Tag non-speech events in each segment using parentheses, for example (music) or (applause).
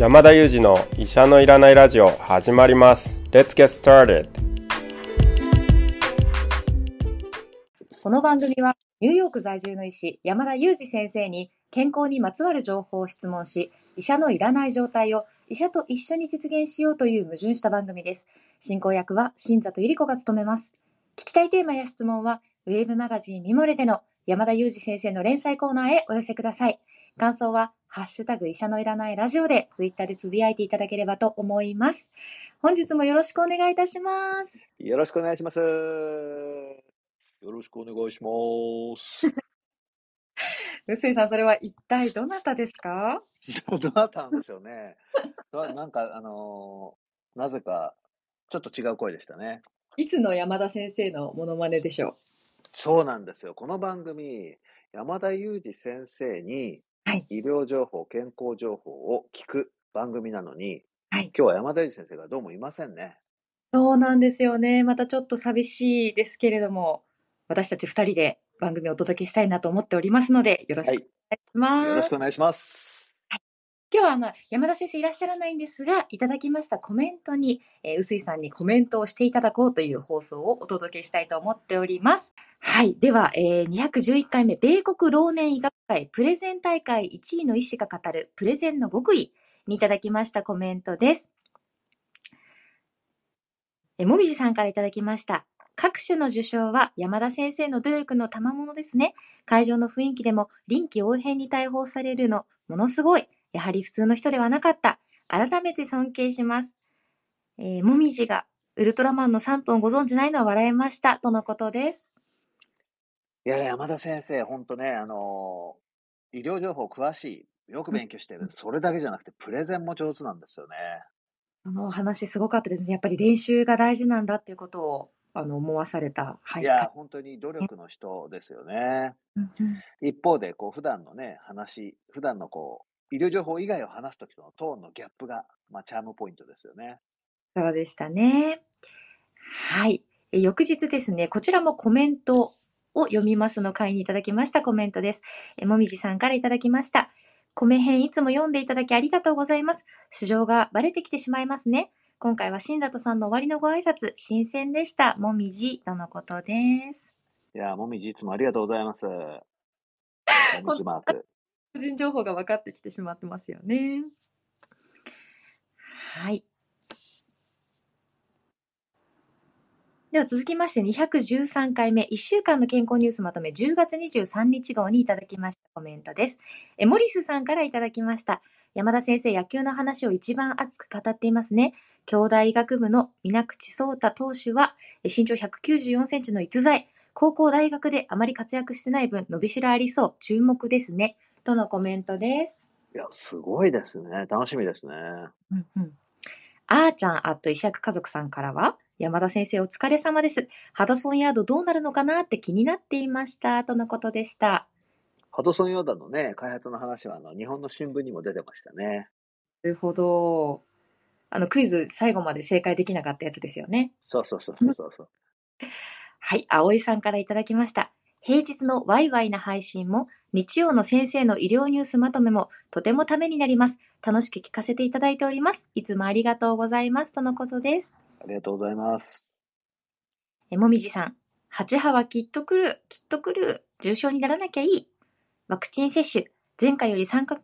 山田裕二の医者のいらないラジオ始まります。Let's get started. この番組はニューヨーク在住の医師山田裕二先生に健康にまつわる情報を質問し医者のいらない状態を医者と一緒に実現しようという矛盾した番組です。進行役は新里ゆり子が務めます。聞きたいテーマや質問はウェブマガジンミモレでの山田裕二先生の連載コーナーへお寄せください。感想はハッシュタグ医者のいらないラジオでツイッターでつぶやいていただければと思います本日もよろしくお願いいたしますよろしくお願いします。よろしくお願いします。(laughs) 臼井さんそれは一体どなたですか？どなたなんでしょうね。ななんか、あのーなぜか、ちょっと違う声でしたね。いつの山田先生のモノマネでしょう？そうなんですよ。この番組、山田裕二先生にはい医療情報、健康情報を聞く番組なのに、はい今日は山田先生がどうもいませんね。そうなんですよね。またちょっと寂しいですけれども、私たち二人で番組をお届けしたいなと思っておりますので、よろしくお願いします。よろしくお願いします。今日はあの山田先生いらっしゃらないんですが、いただきましたコメントに、えー、臼井さんにコメントをしていただこうという放送をお届けしたいと思っております。はい。では、えー、211回目、米国老年医学会プレゼン大会1位の医師が語るプレゼンの極意にいただきましたコメントです。えー、もみじさんからいただきました。各種の受賞は山田先生の努力の賜物ですね。会場の雰囲気でも臨機応変に対応されるの、ものすごい。やはり普通の人ではなかった。改めて尊敬します。えー、もみじがウルトラマンの3分をご存知ないのは笑えました。とのことです。いや、山田先生、本当ね、あのー医療情報詳しい。よく勉強してる。それだけじゃなくて、プレゼンも上手なんですよね。そのお話すごかったですね。やっぱり練習が大事なんだっていうことをあの思わされた。はいや、本当に努力の人ですよね。一方で、こう、普段のね、話、普段のこう、医療情報以外を話すときとのトーンのギャップが、まあ、チャームポイントですよね。そうでしたね。はい。え翌日ですね、こちらもコメントを読みますの会にいただきましたコメントです。えもみじさんからいただきました。米編いつも読んでいただきありがとうございます。市場がバレてきてしまいますね。今回は新里さんの終わりのご挨拶、新鮮でした。もみじ、とのことです。いや、もみじいつもありがとうございます。もみじマーク。個人情報が分かってきてしまってますよね。はい。では続きまして213回目、1週間の健康ニュースまとめ10月23日号にいただきましたコメントです。え、モリスさんからいただきました。山田先生、野球の話を一番熱く語っていますね。兄弟医学部の水口聡太投手は、身長194センチの逸材。高校大学であまり活躍してない分、伸びしろありそう。注目ですね。とのコメントです。いや、すごいですね。楽しみですね。うんうん。あーちゃんあっと石役家族さんからは、山田先生お疲れ様です。ハドソンヤードどうなるのかなって気になっていました。とのことでした。ハドソンヨーダのね、開発の話は、あの、日本の新聞にも出てましたね。なるほど。あの、クイズ最後まで正解できなかったやつですよね。そうそうそうそうそうそう。(laughs) はい、葵さんからいただきました。平日のワイワイな配信も、日曜の先生の医療ニュースまとめも、とてもためになります。楽しく聞かせていただいております。いつもありがとうございます。とのことです。ありがとうございます。え、もみじさん。8波はきっと来る、きっと来る。重症にならなきゃいい。ワクチン接種、前回より3ヶ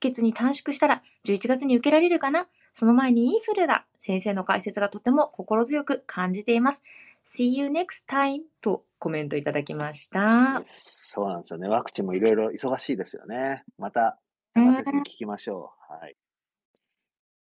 月に短縮したら、11月に受けられるかなその前にインフルだ。先生の解説がとても心強く感じています。See you next time とコメントいただきました。そうなんですよね。ワクチンもいろいろ忙しいですよね。また、山先生に聞きましょう。はい。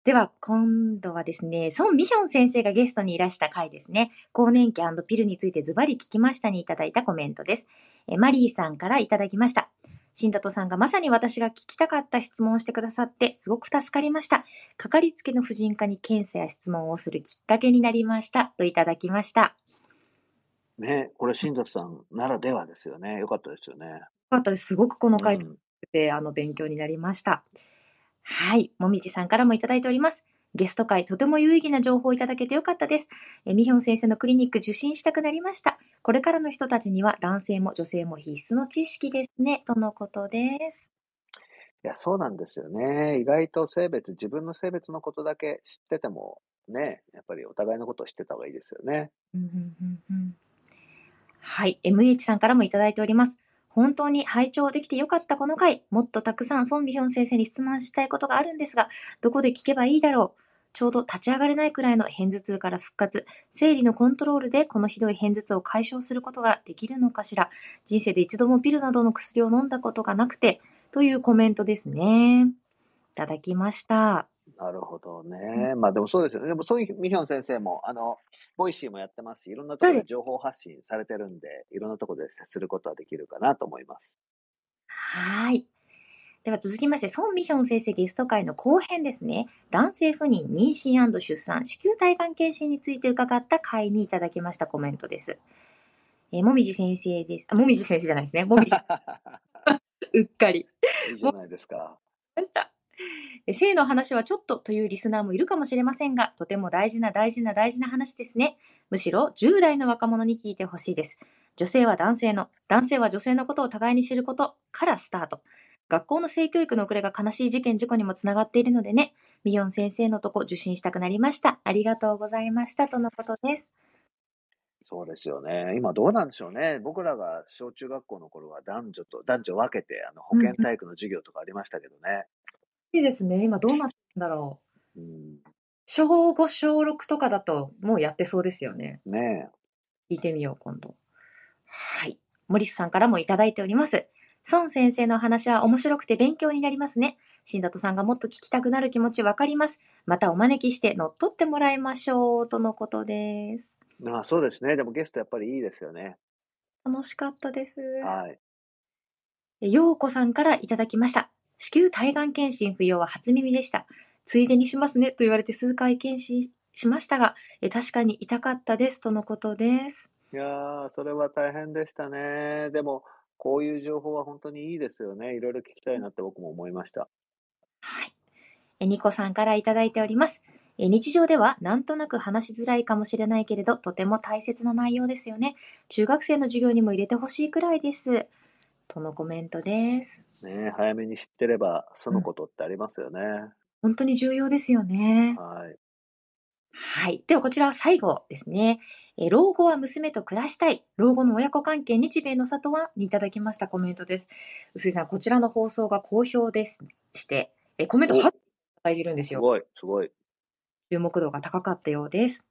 では、今度はですね、孫ミヒョン先生がゲストにいらした回ですね。更年期ピルについてズバリ聞きましたにいただいたコメントです。えマリーさんからいただきました。新里さんがまさに私が聞きたかった質問をしてくださって、すごく助かりました。かかりつけの婦人科に検査や質問をするきっかけになりました。といただきました。ね、これ、新里さんならではですよね。よかったですよね。よかったです。すごくこの回うんで、あの、勉強になりました。はい。もみじさんからもいただいております。ゲスト会、とても有意義な情報をいただけてよかったです。えミヒョン先生のクリニック受診したくなりました。これからの人たちには男性も女性も必須の知識ですね。とのことです。いや、そうなんですよね。意外と性別、自分の性別のことだけ知ってても、ね、やっぱりお互いのことを知ってた方がいいですよね。うんうんうんうんはい。MH さんからもいただいております。本当に拝聴できてよかったこの回。もっとたくさんソン・ビヒョン先生に質問したいことがあるんですが、どこで聞けばいいだろう。ちょうど立ち上がれないくらいの片頭痛から復活、生理のコントロールでこのひどい片頭痛を解消することができるのかしら。人生で一度もピルなどの薬を飲んだことがなくて、というコメントですね。いただきました。なるほどね。まあでもそうですよね。でもそういうミヒョン先生も、あの、 Voicy もやってますし、いろんなところで情報発信されてるんで、いろんなところで接することはできるかなと思います。はい。では続きまして、ソン・ミヒョン先生ゲスト会の後編ですね。男性不妊、妊娠出産、子宮体がん検診について伺った回にいただきましたコメントです。えーもみじ先生です。あ、もみじ先生じゃないですね。もみじ、(laughs) (laughs) うっかり。いいじゃないですか。ました。性の話はちょっとというリスナーもいるかもしれませんが、とても大事な大事な大事な話ですね。むしろ10代の若者に聞いてほしいです。女性は男性の、男性は女性のことを互いに知ることからスタート。学校の性教育の遅れが悲しい事件事故にもつながっているのでね、ミヨン先生のとこ受診したくなりました。ありがとうございました。とのことです。そうですよね。今どうなんでしょうね。僕らが小中学校の頃は男女と、男女分けて、あの、保健体育の授業とかありましたけどね。いいですね。今どうなってるんだろう。うん。小5、小6とかだともうやってそうですよね。ね聞いてみよう、今度。はい。森スさんからもいただいております。孫先生のお話は面白くて勉強になりますね。新里さんがもっと聞きたくなる気持ちわかります。またお招きして乗っ取ってもらいましょう。とのことです。え。まあそうですね。でもゲストやっぱりいいですよね。楽しかったです。はい。えようこさんからいただきました。子宮体がん検診不要は初耳でした。ついでにしますねと言われて数回検診しましたが、え確かに痛かったです。とのことです。いやー、それは大変でしたね。でも、こういう情報は本当にいいですよね。いろいろ聞きたいなって僕も思いました。はい。え、ニコさんからいただいております。え、日常ではなんとなく話しづらいかもしれないけれど、とても大切な内容ですよね。中学生の授業にも入れてほしいくらいです。とのコメントです。ねえ早めに知ってれば済むことってありますよね。本当に重要ですよね。はい。はい。ではこちらは最後ですね。え、老後は娘と暮らしたい。老後の親子関係日米の里はにいただきましたコメントです。臼井さん、こちらの放送が好評です。して、え、コメントお8いいてるんですよ。すごい、すごい。注目度が高かったようです。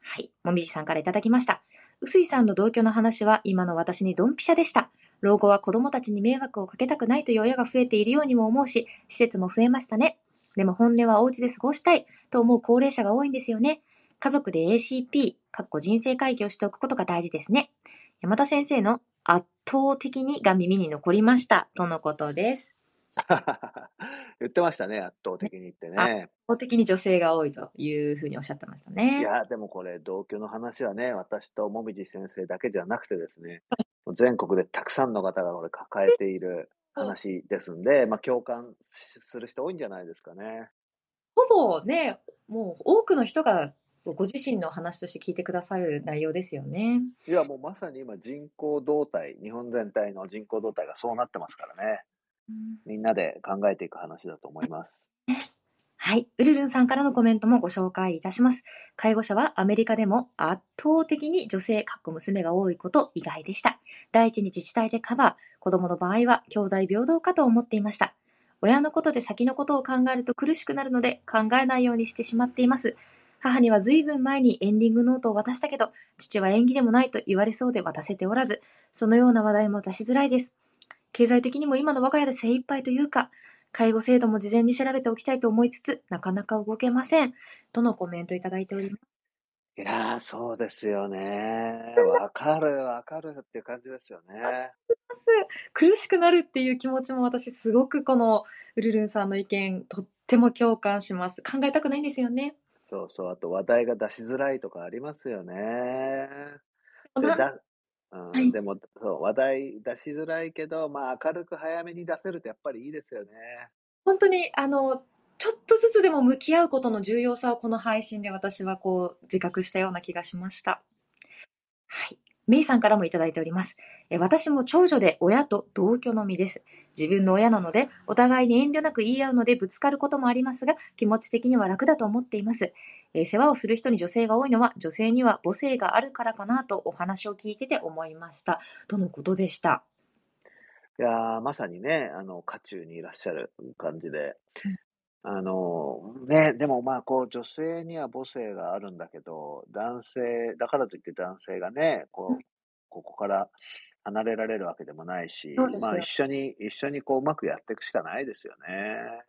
はい。もみじさんからいただきました。臼井さんの同居の話は今の私にドンピシャでした。老後は子供たちに迷惑をかけたくないという親が増えているようにも思うし、施設も増えましたね。でも本音はお家で過ごしたいと思う高齢者が多いんですよね。家族で ACP、かっこ人生会議をしておくことが大事ですね。山田先生の圧倒的にが耳に残りました。とのことです。(laughs) 言ってましたね、圧倒的に言ってね。圧倒的に女性が多いというふうにおっしゃってましたいね。や、でもこれ、同居の話はね、私ともみじ先生だけじゃなくてですね、全国でたくさんの方がこれ抱えている (laughs) 話ですんで、まあ共感する人多いんじゃないですかね。ほぼね、もう多くの人がご自身の話として聞いてくださる内容ですよね。いや、もうまさに今人口動態、日本全体の人口動態がそうなってますからね。みんなで考えていく話だと思います。はい。ウルルンさんからのコメントもご紹介いたします。介護者はアメリカでも圧倒的に女性、かっこ娘が多いこと意外でした。第一に自治体でカバー、子供の場合は兄弟平等かと思っていました。親のことで先のことを考えると苦しくなるので考えないようにしてしまっています。母には随分前にエンディングノートを渡したけど、父は演技でもないと言われそうで渡せておらず、そのような話題も出しづらいです。経済的にも今の我が家で精一杯というか、介護制度も事前に調べておきたいと思いつつ、なかなか動けません。とのコメントいただいております。いやー、そうですよね。(laughs) わかる、わかるっていう感じですよね。(laughs) 苦しくなるっていう気持ちも私すごくこのウルルンさんの意見とっても共感します。考えたくないんですよね。そうそう、あと話題が出しづらいとかありますよね。でうんはいでもそう、話題出しづらいけど、まあ明るく早めに出せるとやっぱりいいですよね。本当にあの、ちょっとずつでも向き合うことの重要さをこの配信で私はこう自覚したような気がしました。はい。メイさんからもいただいております。え私も長女で親と同居の身です。自分の親なので、お互いに遠慮なく言い合うのでぶつかることもありますが、気持ち的には楽だと思っています。えー世話をする人に女性が多いのは、女性には母性があるからかなとお話を聞いてて思いました。とのことでした。いやーまさにね、あの、渦中にいらっしゃる感じで。あの、ね、でもまあ、こう、女性には母性があるんだけど、男性、だからといって男性がね、こう、ここから離れられるわけでもないしそうで、すよまあ、一緒に、一緒にこう、うまくやっていくしかないですよね。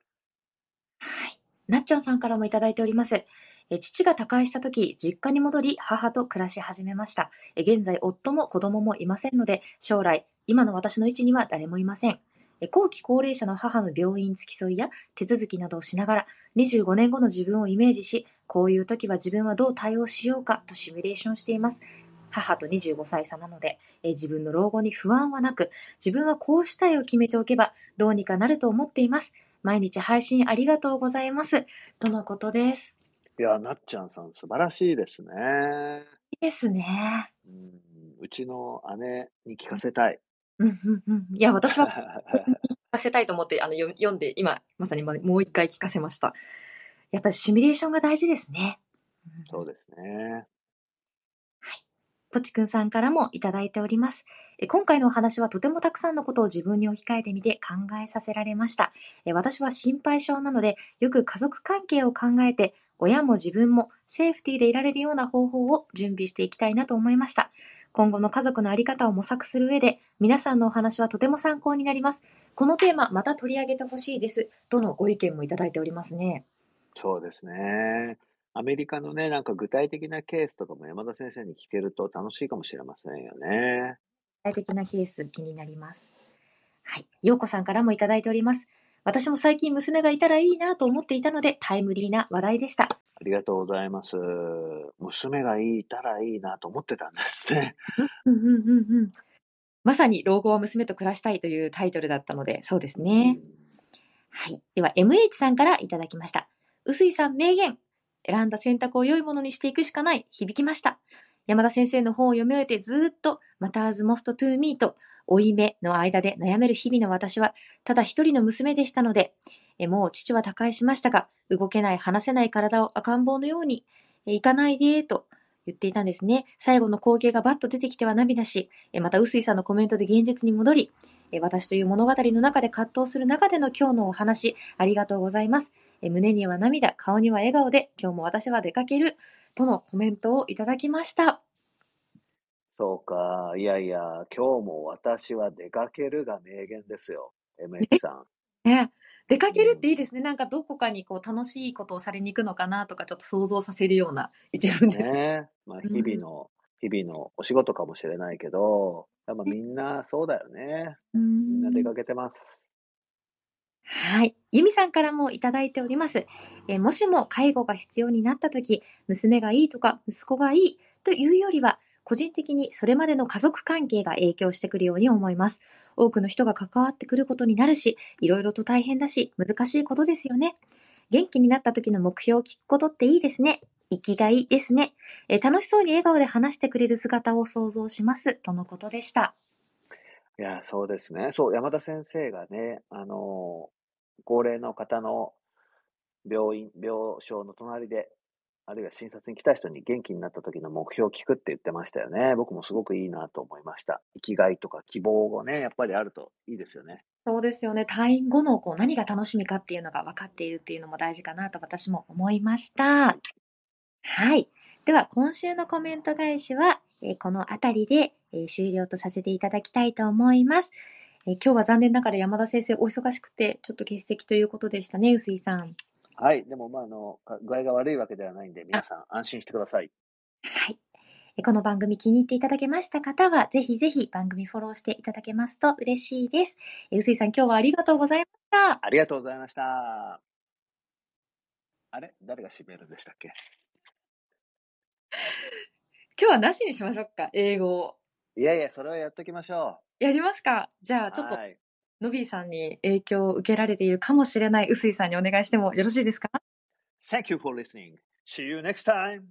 はい。なっちゃんさんからもいただいております。え父が他界した時、実家に戻り、母と暮らし始めました。え現在、夫も子供もいませんので、将来、今の私の位置には誰もいません。え後期高齢者の母の病院付き添いや手続きなどをしながら、25年後の自分をイメージし、こういう時は自分はどう対応しようかとシミュレーションしています。母と25歳差なので、え自分の老後に不安はなく、自分はこうしたいを決めておけば、どうにかなると思っています。毎日配信ありがとうございます。とのことです。いや、なっちゃんさん素晴らしいですね。いいですね。うん、うちの姉に聞かせたい。うんうんうん。いや、私は (laughs) 聞かせたいと思ってあの読読んで、今、まさにもうもう一回聞かせました。やっぱりシミュレーションが大事ですね。うんそうですね。ポチくんさんからもいただいております。え今回のお話はとてもたくさんのことを自分に置き換えてみて考えさせられました。え私は心配性なので、よく家族関係を考えて、親も自分もセーフティーでいられるような方法を準備していきたいなと思いました。今後の家族のあり方を模索する上で、皆さんのお話はとても参考になります。このテーマ、また取り上げてほしいです。とのご意見もいただいておりますね。そうですね。アメリカのね、なんか具体的なケースとかも山田先生に聞けると楽しいかもしれませんよね。具体的なケース気になります。はい。ようこさんからもいただいております。私も最近娘がいたらいいなと思っていたので、タイムリーな話題でした。ありがとうございます。娘がいたらいいなと思ってたんですね。うんうんうんうん。まさに老後は娘と暮らしたいというタイトルだったので、そうですね。はい。では、MH さんからいただきました。臼井さん名言。選んだ選択を良いものにしていくしかない。響きました。山田先生の本を読み終えてずーっと、Matters Most to Me と、負い目の間で悩める日々の私は、ただ一人の娘でしたので、もう父は他界しましたが、動けない、話せない体を赤ん坊のように、行かないで、と言っていたんですね。最後の光景がバッと出てきては涙し、また、臼井さんのコメントで現実に戻り、私という物語の中で葛藤する中での今日のお話、ありがとうございます。胸には涙、顔には笑顔で、今日も私は出かける、とのコメントをいただきました。そうか。いやいや、今日も私は出かけるが名言ですよ。MH さん。ね、出かけるっていいですね。なんかどこかにこう楽しいことをされに行くのかなとか、ちょっと想像させるような一文です。ね。まあ、日々の、日々のお仕事かもしれないけど、やっぱみんなそうだよね。うみんな出んかけてます。はい。ゆみさんからもいただいております。えーもしも介護が必要になったとき、娘がいいとか息子がいいというよりは、個人的にそれまでの家族関係が影響してくるように思います。多くの人が関わってくることになるし、いろいろと大変だし、難しいことですよね。元気になった時の目標を聞くことっていいですね。生きがいですね。え楽しそうに笑顔で話してくれる姿を想像します。とのことでした。いや、そうですね。そう、山田先生がね、あの、高齢の方の病院、病床の隣で、あるいは診察に来た人に元気になった時の目標を聞くって言ってましたよね。僕もすごくいいなと思いました。生きがいとか希望がね、やっぱりあるといいですよね。そうですよね。退院後のこう何が楽しみかっていうのが分かっているっていうのも大事かなと私も思いました。はい。では、今週のコメント返しは、えーこのあたりで、えー終了とさせていただきたいと思います。えー今日は残念ながら山田先生お忙しくて、ちょっと欠席ということでしたね、臼井さん。はい。でも、まあ、あの、か具合が悪いわけではないんで、皆さん安心してください。はい。えーこの番組気に入っていただけました方は、ぜひぜひ番組フォローしていただけますと嬉しいです。えー臼井さん、今日はありがとうございました。ありがとうございました。あれ？誰が締めるんでしたっけ？(laughs) 今日はなしにしましょうか、英語を。いやいや、それはやっときましょやりますかじゃあ、う。ちょっと、ノビ。ーさんに影響を受けられているかもしれない臼井さんにお願いしてもよろしいですか？Thank you for listening. See you next time.